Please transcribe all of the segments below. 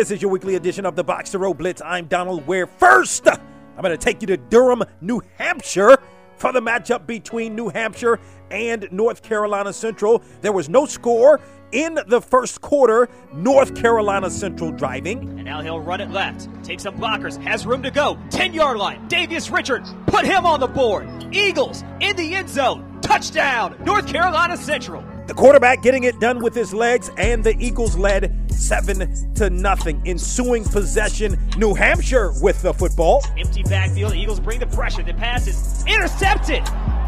This is your weekly edition of the Box to Row Blitz. I'm Donal Ware. First, I'm going to take you to Durham, New Hampshire for the matchup between New Hampshire and North Carolina Central. There was no score in the first quarter. North Carolina Central driving. And now he'll run it left. Takes some blockers. Has room to go. 10 yard line. Davius Richards. Put him on the board. Eagles in the end zone. Touchdown. North Carolina Central. The quarterback getting it done with his legs, and the Eagles led seven to nothing. Ensuing possession, New Hampshire with the football. Empty backfield. The Eagles bring the pressure. The pass is intercepted.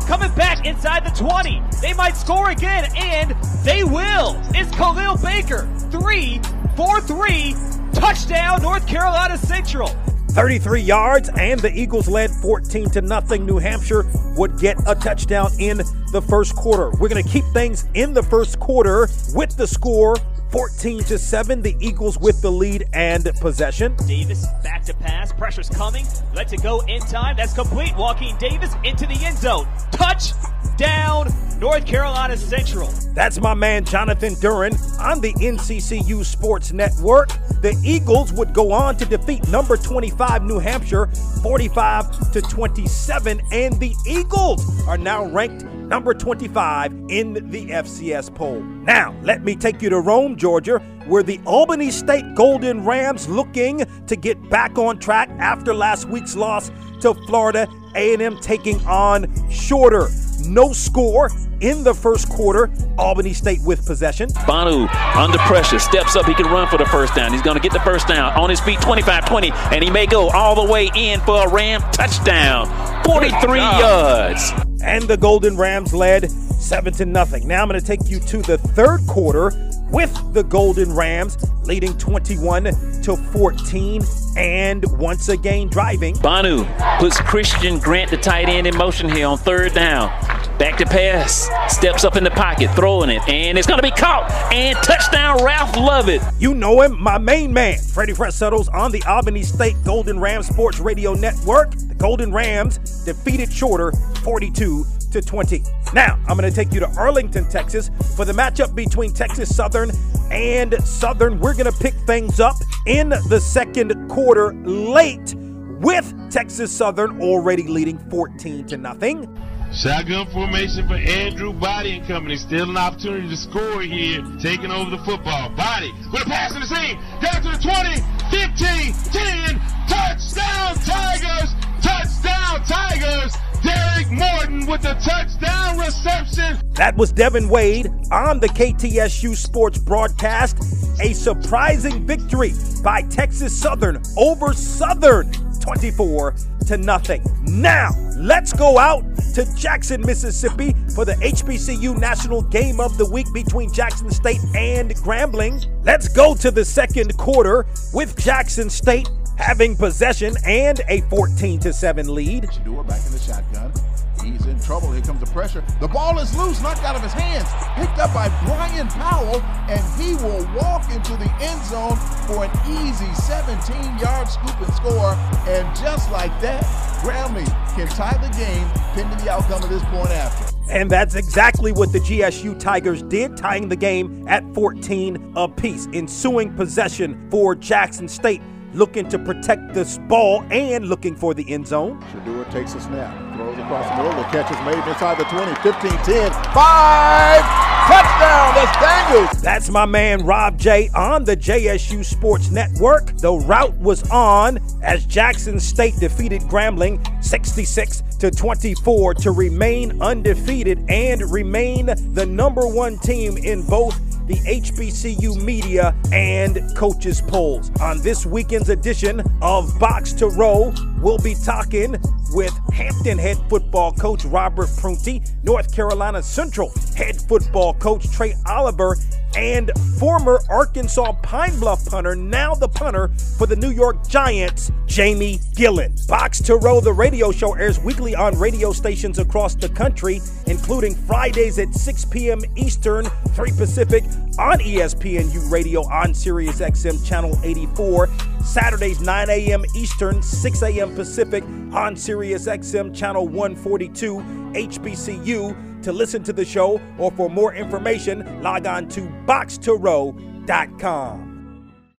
Coming back inside the 20. They might score again, and they will. It's Khalil Baker. Three, four, three. Touchdown, North Carolina Central. 33 yards, and the Eagles led 14 to nothing. New Hampshire would get a touchdown in the first quarter. We're going to keep things in the first quarter with the score 14 to 7. The Eagles with the lead and possession. Davis back to pass. Pressure's coming. Lets it go in time. That's complete. Joaquin Davis into the end zone. Touchdown, North Carolina Central. That's my man Jonathan Duran on the NCCU Sports Network. The Eagles would go on to defeat number 25 New Hampshire 45 to 27 and the Eagles are now ranked number 25 in the FCS poll. Now, let me take you to Rome, Georgia, where the Albany State Golden Rams looking to get back on track after last week's loss to Florida A&M taking on Shorter. No score in the first quarter. Albany State with possession. Banu under pressure, steps up. He can run for the first down. He's going to get the first down on his feet, 25 20, and he may go all the way in for a Ram touchdown. 43 yards. And the Golden Rams led 7 to nothing. Now I'm going to take you to the third quarter with the Golden Rams leading 21 to 14 and once again driving. Banu puts Christian Grant, the tight end, in motion here on third down. Back to pass, steps up in the pocket, throwing it, and it's going to be caught. And touchdown, Ralph Lovett. You know him, my main man, Freddie Settles on the Albany State Golden Rams Sports Radio Network. The Golden Rams defeated Shorter 42 to 20. Now, I'm going to take you to Arlington, Texas for the matchup between Texas Southern and Southern. We're going to pick things up in the second quarter late with Texas Southern already leading 14 to nothing. Shotgun formation for Andrew Body and Company. Still an opportunity to score here, taking over the football. Body with a pass in the seam. Down to the 20, 15, 10. Touchdown Tigers! Touchdown Tigers! Derek Morton with the touchdown reception. That was Devin Wade on the KTSU Sports broadcast. A surprising victory by Texas Southern over Southern 24 to nothing. Now, let's go out to Jackson, Mississippi for the HBCU National Game of the Week between Jackson State and Grambling. Let's go to the second quarter with Jackson State having possession and a 14 to 7 lead. Shedeur back in the shotgun. He's in trouble. Here comes the pressure. The ball is loose, knocked out of his hands. Picked up by Brian Powell, and he will walk into the end zone for an easy 17 yard scoop and score. And just like that, Grambling can tie the game, pending the outcome of this point after. And that's exactly what the GSU Tigers did, tying the game at 14 apiece. Ensuing possession for Jackson State looking to protect this ball and looking for the end zone. Shedeur takes a snap, throws across the middle. The catch is made inside the 20, 15, 10, 5. Touchdown, that's Daniels. That's my man Rob J on the JSU Sports Network. The rout was on as Jackson State defeated Grambling 66 to 24 to remain undefeated and remain the number one team in both the HBCU media and coaches polls. On this weekend's edition of Box to Row, we'll be talking with Hampton head football coach Robert Prunty, North Carolina Central head football coach Trei Oliver, and former Arkansas Pine Bluff punter, now the punter for the New York Giants, Jamie Gillan. Box to Row, the radio show, airs weekly on radio stations across the country, including Fridays at 6 p.m. Eastern, 3 Pacific on ESPNU Radio on Sirius XM Channel 84, Saturdays 9 a.m. Eastern, 6 a.m. Pacific on Sirius XM Channel 142, HBCU to listen to the show or for more information, log on to boxtorow.com.